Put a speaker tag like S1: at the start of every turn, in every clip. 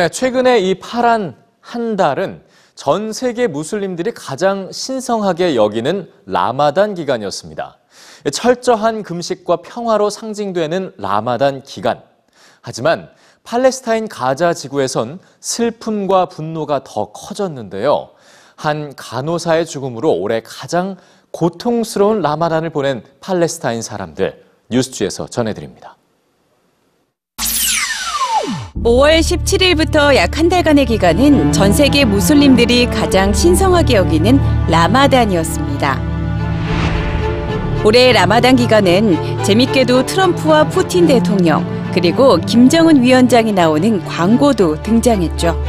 S1: 네, 최근에 이 파란 한 달은 전 세계 무슬림들이 가장 신성하게 여기는 라마단 기간이었습니다. 철저한 금식과 평화로 상징되는 라마단 기간. 하지만 팔레스타인 가자 지구에선 슬픔과 분노가 더 커졌는데요. 한 간호사의 죽음으로 올해 가장 고통스러운 라마단을 보낸 팔레스타인 사람들 뉴스주에서 전해드립니다.
S2: 5월 17일부터 약 한 달간의 기간은 전 세계 무슬림들이 가장 신성하게 여기는 라마단이었습니다. 올해 라마단 기간은 재밌게도 트럼프와 푸틴 대통령 그리고 김정은 위원장이 나오는 광고도 등장했죠.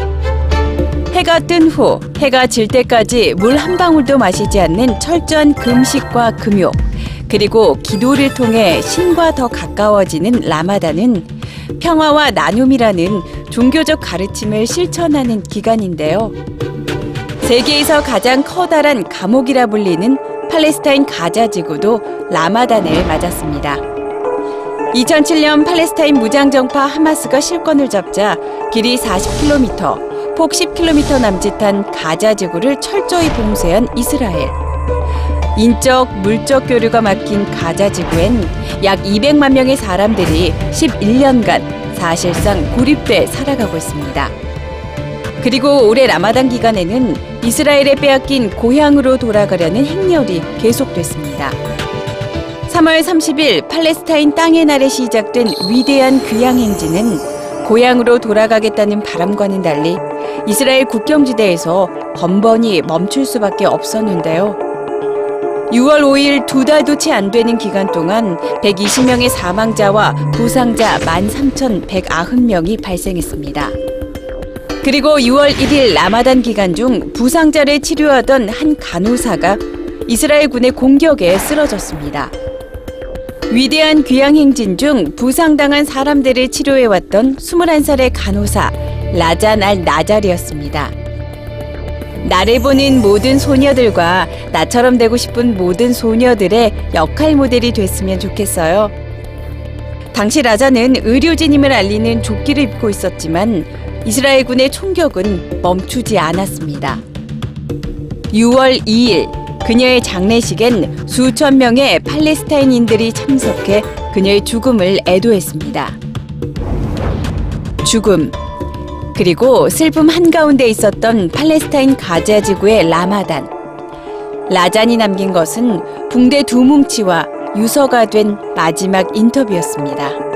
S2: 해가 뜬 후 해가 질 때까지 물 한 방울도 마시지 않는 철저한 금식과 금욕 그리고 기도를 통해 신과 더 가까워지는 라마단은 평화와 나눔이라는 종교적 가르침을 실천하는 기간인데요. 세계에서 가장 커다란 감옥이라 불리는 팔레스타인 가자 지구도 라마단을 맞았습니다. 2007년 팔레스타인 무장정파 하마스가 실권을 잡자 길이 40km, 폭 10km 남짓한 가자 지구를 철저히 봉쇄한 이스라엘. 인적, 물적 교류가 막힌 가자 지구엔 약 200만 명의 사람들이 11년간 사실상 고립돼 살아가고 있습니다. 그리고 올해 라마단 기간에는 이스라엘에 빼앗긴 고향으로 돌아가려는 행렬이 계속됐습니다. 3월 30일 팔레스타인 땅의 날에 시작된 위대한 귀향 행진은 고향으로 돌아가겠다는 바람과는 달리 이스라엘 국경지대에서 번번이 멈출 수밖에 없었는데요. 6월 5일 두 달도 채 안 되는 기간 동안 120명의 사망자와 부상자 13,190명이 발생했습니다. 그리고 6월 1일 라마단 기간 중 부상자를 치료하던 한 간호사가 이스라엘 군의 공격에 쓰러졌습니다. 위대한 귀향 행진 중 부상당한 사람들을 치료해왔던 21살의 간호사 라잔 알 나잘이었습니다. 나를 보는 모든 소녀들과 나처럼 되고 싶은 모든 소녀들의 역할 모델이 됐으면 좋겠어요. 당시 라자는 의료진임을 알리는 조끼를 입고 있었지만 이스라엘 군의 총격은 멈추지 않았습니다. 6월 2일 그녀의 장례식엔 수천 명의 팔레스타인인들이 참석해 그녀의 죽음을 애도했습니다. 죽음 그리고 슬픔 한가운데 있었던 팔레스타인 가자 지구의 라마단. 라잔이 남긴 것은 붕대 두 뭉치와 유서가 된 마지막 인터뷰였습니다.